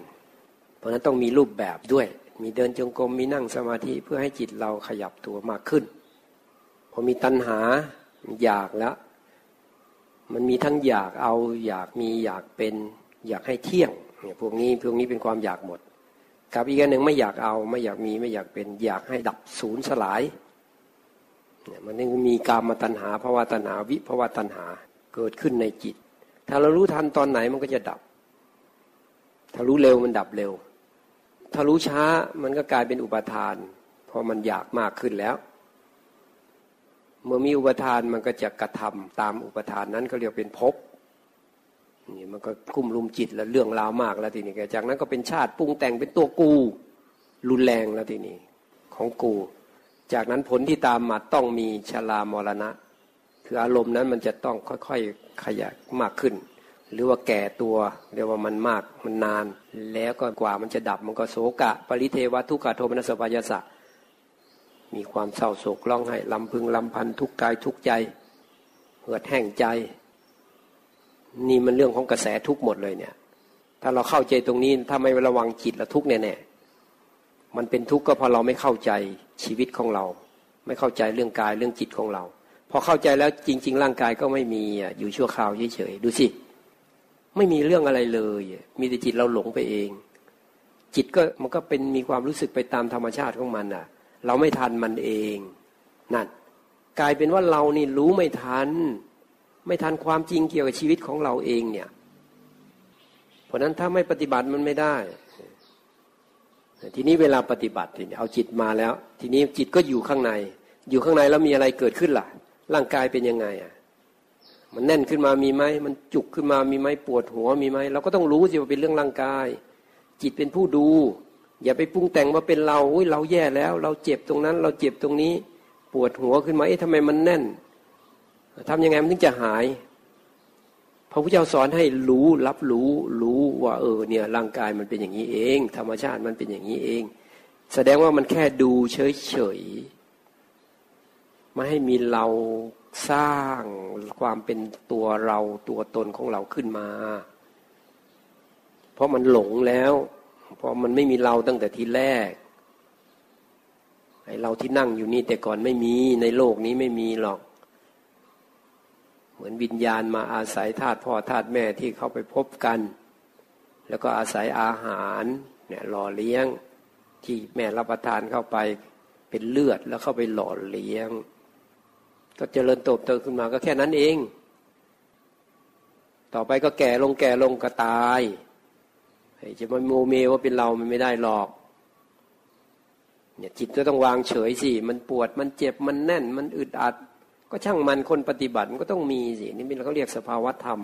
เพราะนั้นต้องมีรูปแบบด้วย มีเดินจงกรมมีนั่งสมาธิเพื่อให้จิตเราขยับตัวมากขึ้นพอมีตัณหาอยากแล้ว มันมีทั้งอยากเอาอยากมีอยากเป็น อยากให้เที่ยงเนี่ยพวกนี้พวกนี้เป็นความอยากหมดกับอีกอันหนึ่งไม่อยากเอาไม่อยากมีไม่อยากเป็น อยากให้ดับศูนย์สลายเนี่ยมันยังมีกามมาตัณหาภาวะตัณหาวิภาวะตัณหาเกิดขึ้นในจิต ถ้าเรารู้ทันตอนไหนมันก็จะดับ ถ้ารู้เร็วมันดับเร็ว ถ้ารู้ช้ามันก็กลายเป็นอุปทานเพราะมันอยากมากขึ้นแล้ว เมื่อมีอุปทานมันก็จะกระทำตามอุปทานนั้นก็เรียกเป็นภพนี่มันก็คุ้มลุมจิตแล้วเรื่องราวมากแล้วทีนี้จากนั้นก็เป็นชาติปรุงแต่งเป็นตัวกู รุนแรงแล้วทีนี้ของกู จากนั้นผลที่ตามมาต้องมีชรามรณะ คืออารมณ์นั้นมันจะต้องค่อยๆขยายมากขึ้น หรือว่าแก่ตัวเรียกว่ามันมากมันนาน แล้วก็กว่ามันจะดับมันก็โศกะ ปริเทวทุกขโทมนัสปายสะ มีความเศร้าโศกร้องไห้ลำพึงลำพันทุกกายทุกใจเหือดแห้งใจ นี่มันเรื่องของกระแสทุกหมดเลยเนี่ย ถ้าเราเข้าใจตรงนี้ถ้าไม่ระวังจิตละทุกแน่ๆมันเป็นทุกข์ก็เพราะเราไม่เข้าใจชีวิตของเรา ไม่เข้าใจเรื่องกายเรื่องจิตของเราพอเข้าใจแล้วจริง ๆ ร่างกายก็ไม่มีอยู่ชั่วคราวเฉยๆดูสิไม่มีเรื่องอะไรเลย มีแต่จิตเราหลงไปเอง จิตก็มันก็เป็นมีความรู้สึกไปตามธรรมชาติของมันอะ เราไม่ทันมันเองนั่นกลายเป็นว่าเรานี่รู้ไม่ทัน ไม่ทันความจริงเกี่ยวกับชีวิตของเราเองเนี่ย เพราะนั้นถ้าไม่ปฏิบัติมันไม่ได้ทีนี้เวลาปฏิบัติเอาจิตมาแล้ว ทีนี้จิตก็อยู่ข้างใน อยู่ข้างในแล้วมีอะไรเกิดขึ้นล่ะ ร่างกายเป็นยังไงอะมันแน่นขึ้นมามีไหมมันจุกขึ้นมามีไหมปวดหัวมีไหมเราก็ต้องรู้สิว่าเป็นเรื่องร่างกาย จิตเป็นผู้ดู อย่าไปปรุงแต่งว่าเป็นเราอุ้ยเราแย่แล้ว เราเจ็บตรงนั้น เราเจ็บตรงนี้ ปวดหัวขึ้นมาเอ๊ะทำไมมันแน่นทำยังไงมันถึงจะหายพระพุทธเจ้าสอนให้รู้รับรู้รู้ว่าเออเนี่ยร่างกายมันเป็นอย่างนี้เอง ธรรมชาติมันเป็นอย่างนี้เอง แสดงว่ามันแค่ดูเฉยเฉยไม่ให้มีเราสร้างความเป็นตัวเราตัวตนของเราขึ้นมา เพราะมันหลงแล้ว เพราะมันไม่มีเราตั้งแต่ทีแรกไอเราที่นั่งอยู่นี่แต่ก่อนไม่มีในโลกนี้ไม่มีหรอก เหมือนวิญญาณมาอาศัยธาตุพ่อธาตุแม่ที่เข้าไปพบกัน แล้วก็อาศัยอาหารเนี่ยหล่อเลี้ยงที่แม่รับประทานเข้าไปเป็นเลือดแล้วเข้าไปหล่อเลี้ยง ก็เจริญโตบโตขึ้นมาก็แค่นั้นเอง ต่อไปก็แก่ลงแก่ลงก็ตาย จะมาโมเมว่าเป็นเรามันไม่ได้หรอก เนี่ยจิตก็ต้องวางเฉยสิมันปวดมันเจ็บมันแน่น มันอึดอัด ก็ช่างมันคนปฏิบัติมันก็ต้องมีสินี่เป็นเขาเรียกสภาวธรรม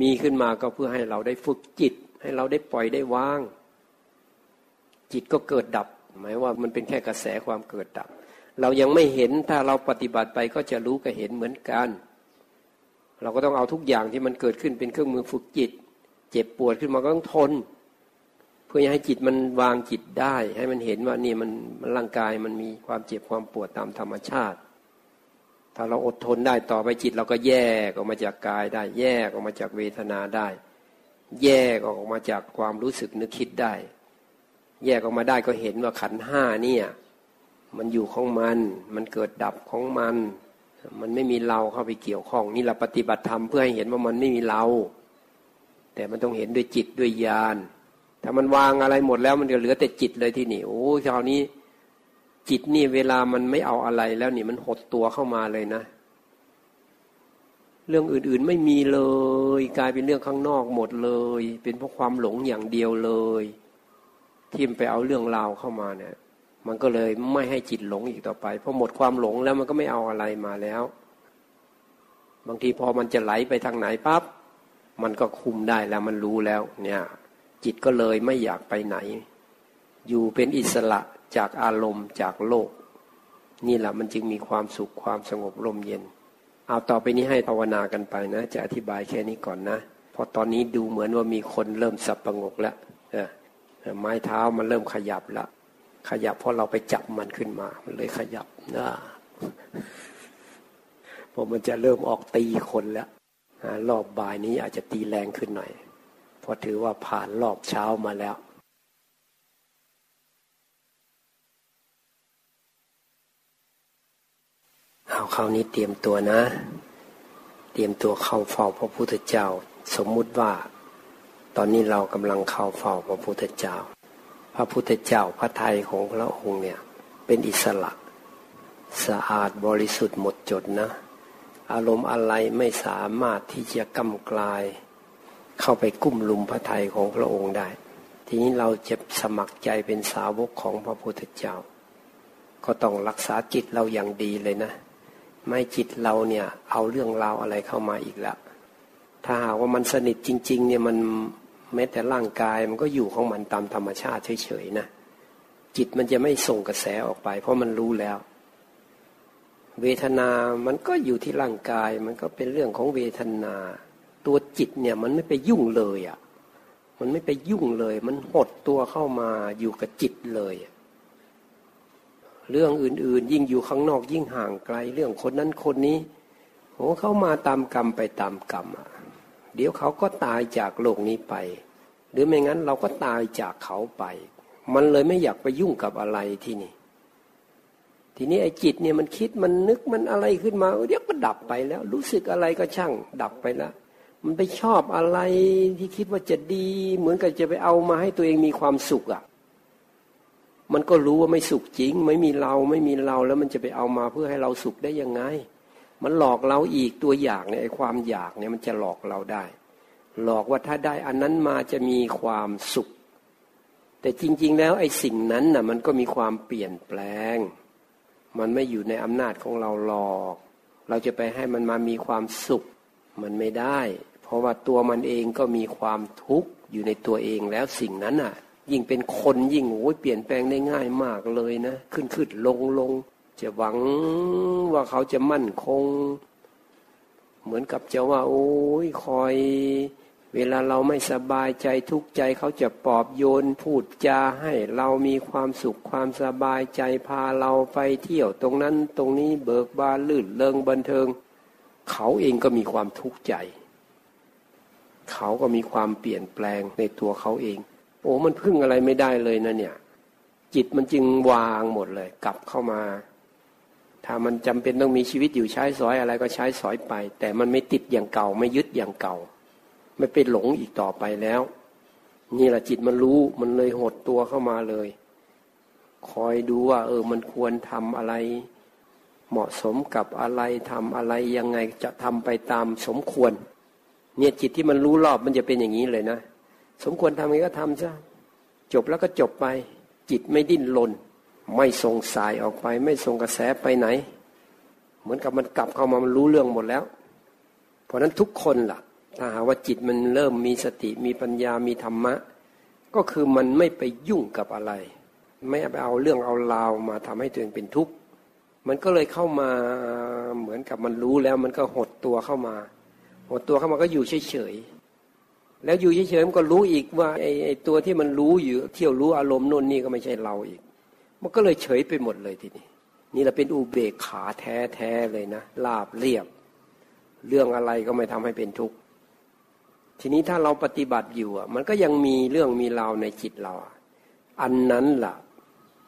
มีขึ้นมาก็เพื่อให้เราได้ฝึกจิต ให้เราได้ปล่อยได้วาง จิตก็เกิดดับ หมายว่ามันเป็นแค่กระแสความเกิดดับ เรายังไม่เห็นถ้าเราปฏิบัติไปก็จะรู้กับเห็นเหมือนกัน เราก็ต้องเอาทุกอย่างที่มันเกิดขึ้นเป็นเครื่องมือฝึกจิต เจ็บปวดขึ้นมาก็ต้องทน เพื่อให้จิตมันวางจิตได้ ให้มันเห็นว่านี่มันมันร่างกายมันมีความเจ็บความปวดตามธรรมชาติ ถ้าเราอดทนได้ต่อไปจิตเราก็แยกออกมาจากกายได้ แยกออกมาจากเวทนาได้ แยกออกมาจากความรู้สึกนึกคิดได้ แยกออกมาได้ก็เห็นว่าขันห้าเนี่ยมันอยู่ของมัน มันเกิดดับของมัน มันไม่มีเราเข้าไปเกี่ยวข้อง นี่เราปฏิบัติธรรมเพื่อให้เห็นว่ามันไม่มีเรา แต่มันต้องเห็นด้วยจิตด้วยญาณถ้ามันวางอะไรหมดแล้วมันจะเหลือแต่จิตเลยที่นี่โอ้คราวนี้ จิตนี่เวลามันไม่เอาอะไรแล้วนี่มันหดตัวเข้ามาเลยนะ เรื่องอื่นๆไม่มีเลย กลายเป็นเรื่องข้างนอกหมดเลย เป็นเพราะความหลงอย่างเดียวเลยที่มไปเอาเรื่องราวเข้ามาเนี่ย มันก็เลยไม่ให้จิตหลงอีกต่อไปพอหมดความหลงแล้วมันก็ไม่เอาอะไรมาแล้ว บางทีพอมันจะไหลไปทางไหนปั๊บ มันก็คุมได้แล้วมันรู้แล้ว เนี่ย จิตก็เลยไม่อยากไปไหน อยู่เป็นอิสระจากอารมณ์จากโลก นี่แหละมันจึงมีความสุขความสงบร่มเย็น เอาต่อไปนี้ให้ภาวนากันไปนะ จะอธิบายแค่นี้ก่อนนะเพราะตอนนี้ดูเหมือนว่ามีคนเริ่มสับประงกแล้วไม้เท้ามันเริ่มขยับล้วขยับเพราะเราไปจับมันขึ้นมา มันเลยขยับนะพอมันจะเริ่มออกตีคนแล้ว รอบบ่ายนี้อาจจะตีแรงขึ้นหน่อย เพราะถือว่าผ่านรอบเช้ามาแล้วเอาคราวนี้เตรียมตัวนะ เตรียมตัวเข้าเฝ้าพระพุทธเจ้า สมมุติว่า ตอนนี้เรากำลังเข้าเฝ้าพระพุทธเจ้า พระพุทธเจ้าพระไทยของพระองค์เนี่ย เป็นอิสระ สะอาดบริสุทธิ์หมดจดนะ อารมณ์อะไรไม่สามารถที่จะกำกลาย เข้าไปกุ้มลุมพระไทยของพระองค์ได้ ทีนี้เราจะสมัครใจเป็นสาวกของพระพุทธเจ้า ก็ต้องรักษาจิตเราอย่างดีเลยนะ ไม่จิตเราเนี่ยเอาเรื่องราวอะไรเข้ามาอีกแล้ว ถ้าหากว่ามันสนิทจริง ๆ เนี่ยมันแม้แต่ร่างกายมันก็อยู่ของมันตามธรรมชาติเฉยๆนะจิตมันจะไม่ส่งกระแสออกไป เพราะมันรู้แล้ว เวทนามันก็อยู่ที่ร่างกาย มันก็เป็นเรื่องของเวทนา ตัวจิตเนี่ยมันไม่ไปยุ่งเลยอะ่ะ มันไม่ไปยุ่งเลย มันหดตัวเข้ามาอยู่กับจิตเลย เรื่องอื่น ๆ ยิ่งอยู่ข้างนอกยิ่งห่างไกล เรื่องคนนั้นคนนี้โอ้เขามาตามกรรมไปตามกรรมอะเดี๋ยวเขาก็ตายจากโลกนี้ไป หรือไม่งั้นเราก็ตายจากเขาไป มันเลยไม่อยากไปยุ่งกับอะไรที่นี่ ทีนี้ไอ้จิตเนี่ยมันคิดมันนึกมันอะไรขึ้นมาเดี๋ยวก็ดับไปแล้ว รู้สึกอะไรก็ช่างดับไปแล้วมันไปชอบอะไรที่คิดว่าจะดี เหมือนกับจะไปเอามาให้ตัวเองมีความสุขอะ่ะ มันก็รู้ว่าไม่สุขจริง ไม่มีเราไม่มีเราแล้วมันจะไปเอามาเพื่อให้เราสุขได้ยังไง มันหลอกเราอีกตัวอย่างเนี่ยไอ้ความอยากเนี่ยมันจะหลอกเราได้ หลอกว่าถ้าได้อันนั้นมาจะมีความสุข แต่จริง ๆ แล้วไอ้สิ่งนั้นน่ะ มันก็มีความเปลี่ยนแปลง มันไม่อยู่ในอำนาจของเราหลอก เราจะไปให้มันมามีความสุข มันไม่ได้ เพราะว่าตัวมันเองก็มีความทุกข์อยู่ในตัวเองแล้วสิ่งนั้นน่ะ ยิ่งเป็นคนยิ่งโอ้ยเปลี่ยนแปลงได้ง่ายมากเลยนะ ขึ้นขึ้นลงลงจะหวังว่าเขาจะมั่นคง เหมือนกับจะว่า โอ้ยคอย เวลาเราไม่สบายใจทุกข์ใจเขาจะปอบโยนพูดจาให้เรามีความสุขความสบายใจพาเราไปเที่ยวตรงนั้นตรงนี้เบิกบานลื่นเริงบันเทิง เขาเองก็มีความทุกข์ใจ เขาก็มีความเปลี่ยนแปลงในตัวเขาเอง โอ้มันพึ่งอะไรไม่ได้เลยนะเนี่ย จิตมันจึงวางหมดเลย กลับเข้ามา ถ้ามันจำเป็นต้องมีชีวิตอยู่ใช้สอยอะไรก็ใช้สอยไป แต่มันไม่ติดอย่างเก่าไม่ยึดอย่างเก่า ไม่ไปหลงอีกต่อไปแล้ว นี่แหละจิตมันรู้มันเลยหดตัวเข้ามาเลย คอยดูว่า เออ มันควรทำอะไร เหมาะสมกับอะไรทำอะไรยังไงจะทำไปตามสมควร เนี่ยจิตที่มันรู้รอบมันจะเป็นอย่างนี้เลยนะ สมควรทำไงก็ทำซะจบแล้วก็จบไป จิตไม่ดิ้นรนไม่ส่งสายออกไป ไม่ส่งกระแสไปไหน เหมือนกับมันกลับเข้ามามันรู้เรื่องหมดแล้ว เพราะนั้นทุกคนล่ะ ถ้าหาว่าจิตมันเริ่มมีสติมีปัญญามีธรรมะ ก็คือมันไม่ไปยุ่งกับอะไร ไม่ไปเอาเรื่องเอาราวมาทำให้ตัวเองเป็นทุกข์มันก็เลยเข้ามาเหมือนกับมันรู้แล้วมันก็หดตัวเข้ามา หดตัวเข้ามาก็อยู่เฉยๆแล้วอยู่เฉยๆมันก็รู้อีกว่าไอ้ไอ้ตัวที่มันรู้อยู่เที่ยวรู้อารมณ์น่นนี่ก็ไม่ใช่เราอีก มันก็เลยเฉยไปหมดเลยทีนี้นี่เราเป็นอุเบกขาแท้ๆเลยนะลาบเรียบ เรื่องอะไรก็ไม่ทำให้เป็นทุกข์ ทีนี้ถ้าเราปฏิบัติอยู่อะ มันก็ยังมีเรื่องมีราวในจิตเรา อันนั้นล่ะ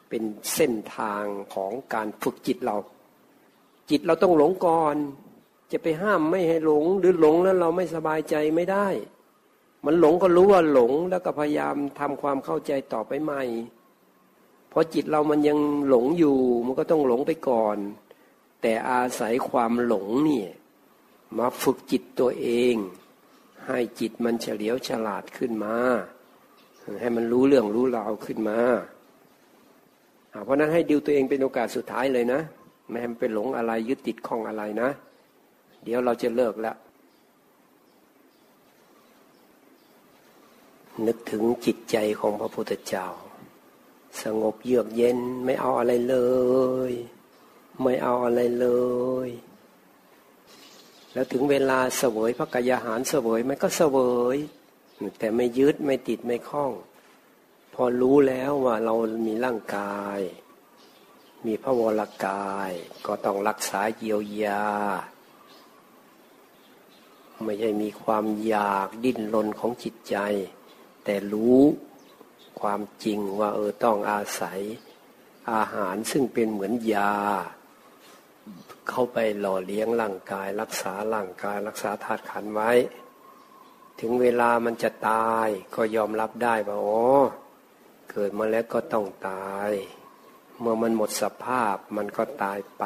เป็นเส้นทางของการฝึกจิตเรา จิตเราต้องหลงก่อน จะไปห้ามไม่ให้หลง หรือหลงแล้วเราไม่สบายใจไม่ได้ มันหลงก็รู้ว่าหลงแล้วก็พยายามทำความเข้าใจต่อไปใหม่เพราะจิตเรามันยังหลงอยู่ มันก็ต้องหลงไปก่อน แต่อาศัยความหลงเนี่ยมาฝึกจิตตัวเอง ให้จิตมันเฉลียวฉลาดขึ้นมา ให้มันรู้เรื่องรู้ราวขึ้นมา เพราะนั้นให้ดิวตัวเองเป็นโอกาสสุดท้ายเลยนะ ไม่ให้มันไปหลงอะไรยึดติดข้องอะไรนะ เดี๋ยวเราจะเลิกแล้ว นึกถึงจิตใจของพระพุทธเจ้า สงบเยือกเย็นไม่เอาอะไรเลย ไม่เอาอะไรเลย แล้วถึงเวลาเสวยพระกายาหารเสวยมันก็เสวย แต่ไม่ยึดไม่ติดไม่คล้อง พอรู้แล้วว่าเรามีร่างกาย มีพระวรกาย ก็ต้องรักษาเยียวยา ไม่ใช่มีความอยากดิ้นรนของจิตใจ แต่รู้ความจริงว่าเออต้องอาศัยอาหารซึ่งเป็นเหมือนยา เข้าไปหล่อเลี้ยงร่างกาย รักษาร่างกาย รักษาธาตุขันไว้ ถึงเวลามันจะตายก็ยอมรับได้ว่าโอ้เกิดมาแล้วก็ต้องตาย เมื่อมันหมดสภาพมันก็ตายไป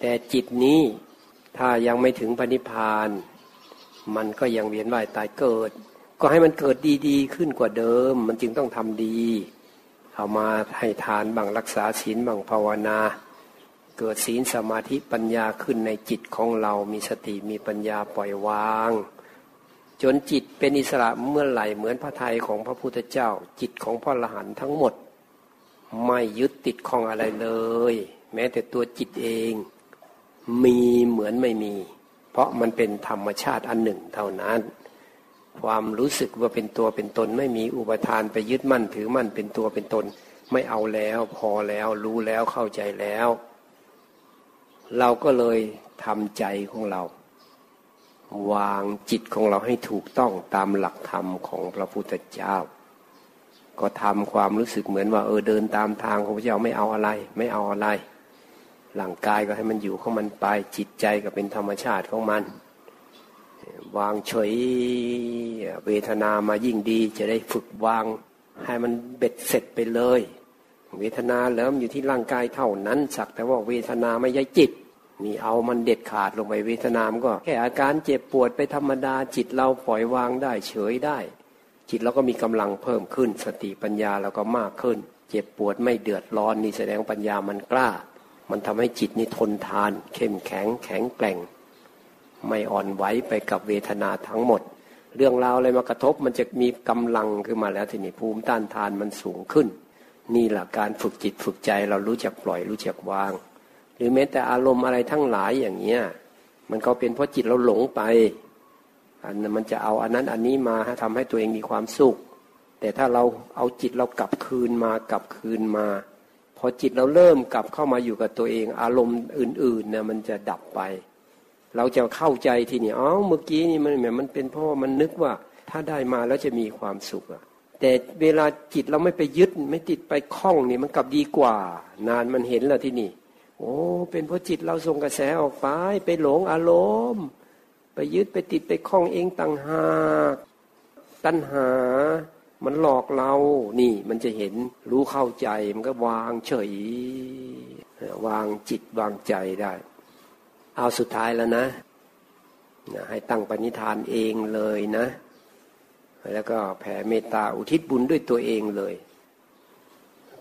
แต่จิตนี้ถ้ายังไม่ถึงพระนิพพาน มันก็ยังเวียนว่ายตายเกิด ก็ให้มันเกิดดี ๆ ขึ้นกว่าเดิม มันจึงต้องทำดี เอามาให้ทานบังรักษาศีลบังภาวนา เกิดศีลสมาธิปัญญาขึ้นในจิตของเรามีสติมีปัญญาปล่อยวาง จนจิตเป็นอิสระเมื่อไหร่เหมือนพระทัยของพระพุทธเจ้า จิตของพระอรหันต์ทั้งหมด ไม่ยึดติดของอะไรเลย แม้แต่ตัวจิตเอง มีเหมือนไม่มี เพราะมันเป็นธรรมชาติอันหนึ่งเท่านั้น ความรู้สึกว่าเป็นตัวเป็นตนไม่มีอุปทานไปยึดมั่นถือมั่นเป็นตัวเป็นตน ไม่เอาแล้วพอแล้วรู้แล้วเข้าใจแล้ว เราก็เลยทำใจของเรา วางจิตของเราให้ถูกต้องตามหลักธรรมของพระพุทธเจ้า ก็ทำความรู้สึกเหมือนว่า เออเดินตามทางของพระเจ้าไม่เอาอะไร ไม่เอาอะไรร่างกายก็ให้มันอยู่ของมันไปจิตใจก็เป็นธรรมชาติของมัน วางเฉยเวทนามายิ่งดีจะได้ฝึกวางให้มันเบ็ดเสร็จไปเลย เวทนาเริ่มอยู่ที่ร่างกายเท่านั้น สักแต่ว่าเวทนาไม่ใช่จิต นี่เอามันเด็ดขาดลงไปเวทนามก็ แค่อาการเจ็บปวดไปธรรมดาจิตเราปล่อยวางได้เฉยได้ จิตเราก็มีกำลังเพิ่มขึ้น สติปัญญาเราก็มากขึ้น เจ็บปวดไม่เดือดร้อนนี่แสดงปัญญามันกล้า มันทำให้จิตนี่ทนทาน เข้มแข็งแข็งแกร่ง ไม่อ่อนไหวไปกับเวทนาทั้งหมด เรื่องราวอะไรมากระทบมันจะมีกำลังขึ้นมาแล้วทีนี้ภูมิต้านทานมันสูงขึ้น นี่แหละการฝึกจิตฝึกใจเรารู้จักปล่อยรู้จักวาง หรือแม้แต่อารมณ์อะไรทั้งหลายอย่างเงี้ยมันก็เป็นเพราะจิตเราหลงไปอันมันจะเอาอันนั้นอันนี้มาทำให้ตัวเองมีความสุข แต่ถ้าเราเอาจิตเรากลับคืนมากลับคืนมา พอจิตเราเริ่มกลับเข้ามาอยู่กับตัวเอง อารมณ์อื่นๆเนี่ยมันจะดับไป เราจะเข้าใจทีนี้อ๋อเมื่อกี้นี่มันแบบมันเป็นเพราะมันนึกว่า ถ้าได้มาแล้วจะมีความสุขอะ แต่เวลาจิตเราไม่ไปยึดไม่ติดไปคล้องนี่มันกลับดีกว่า นานมันเห็นแล้วที่นี่ โอ้เป็นเพราะจิตเราส่งกระแสออกไป ไปหลงอารมณ์ ไปยึดไปติดไปคล้องเองต่างหากตัณหา มันหลอกเรา นี่ มันจะเห็นรู้เข้าใจมันก็วางเฉย วางจิตวางใจได้ เอาสุดท้ายแล้วนะ ให้ตั้งปณิธานเองเลยนะ แล้วก็แผ่เมตตาอุทิศบุญด้วยตัวเองเลย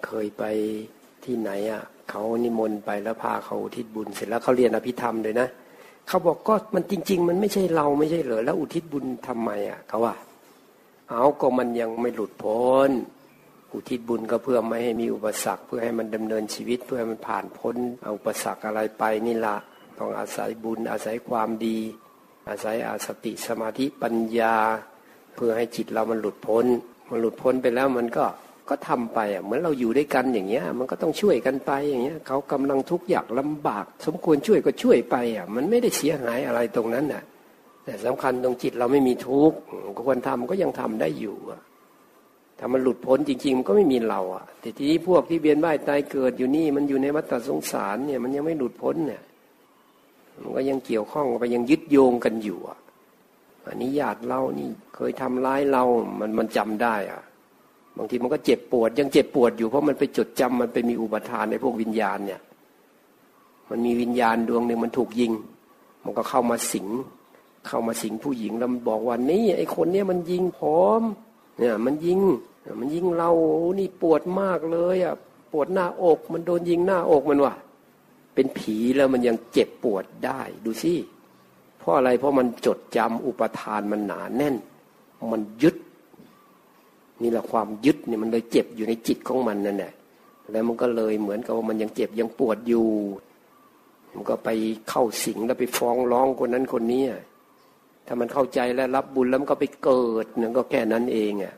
เคยไปที่ไหนอะเขานิมนต์ไปแล้วพาเขาอุทิศบุญเสร็จแล้วเขาเรียนอภิธรรมเลยนะเขาบอกก็มันจริง ๆ มันไม่ใช่เราไม่ใช่เหรอแล้วอุทิศบุญทำไมอะเขาว่า เอาก็มันยังไม่หลุดพ้นอุทิศบุญก็เพื่อไม่ให้มีอุปสรรค เพื่อให้มันดำเนินชีวิตเพื่อให้มันผ่านพ้นเอาอุปสรรคอะไรไปนี่ละต้องอาศัยบุญอาศัยความดี อาศัยอาสติสมาธิปัญญา เพื่อให้จิตเรามันหลุดพ้น มันหลุดพ้นไปแล้วมันก็ก็ทำไปอะเหมือนเราอยู่ด้วยกันอย่างเงี้ย มันก็ต้องช่วยกันไปอย่างเงี้ยเขากำลังทุกข์ยากลำบาก สมควรช่วยก็ช่วยไปอะมันไม่ได้เสียหายอะไรตรงนั้นอะ แต่สำคัญตรงจิตเราไม่มีทุกข์ควรทำก็ยังทำได้อยู่อะถ้ามันหลุดพ้นจริงๆมันก็ไม่มีเราอะแต่ทีนี้พวกที่เบียนว่ายตายเกิดอยู่นี่ มันอยู่ในวัฏสงสารเนี่ย มันยังไม่หลุดพ้นเนี่ย มันก็ยังเกี่ยวข้องไปยังยึดโยงกันอยู่อะ อันนี้ญาติเรานี่เคยทำร้ายเรา มันมันจำได้อะ บางทีมันก็เจ็บปวด ยังเจ็บปวดอยู่เพราะมันไปจดจำมันไปมีอุปทานในพวกวิญญาณเนี่ย มันมีวิญญาณดวงหนึ่งมันถูกยิง มันก็เข้ามาสิง เข้ามาสิงผู้หญิงแล้วบอกว่านี่ไอ้คนเนี้ยมันยิงพร้อม เนี่ย มันยิง มันยิงเรานี่ปวดมากเลยอะ ปวดหน้าอก มันโดนยิงหน้าอกมันว่ะ เป็นผีแล้วมันยังเจ็บปวดได้ ดูสิเราะอะไรเพราะมันจดจำอุปทานมันหนาแน่น มันยึดนี่แหละความยึดเนี่ยมันเลยเจ็บอยู่ในจิตของมันนั่นแหละแล้วมันก็เลยเหมือนกับว่ามันยังเจ็บยังปวดอยู่ มันก็ไปเข้าสิงแล้วไปฟ้องร้องคนนั้นคนนี้ถ้ามันเข้าใจและรับบุญแล้วมันก็ไปเกิดนั่นก็แค่นั้นเองอะ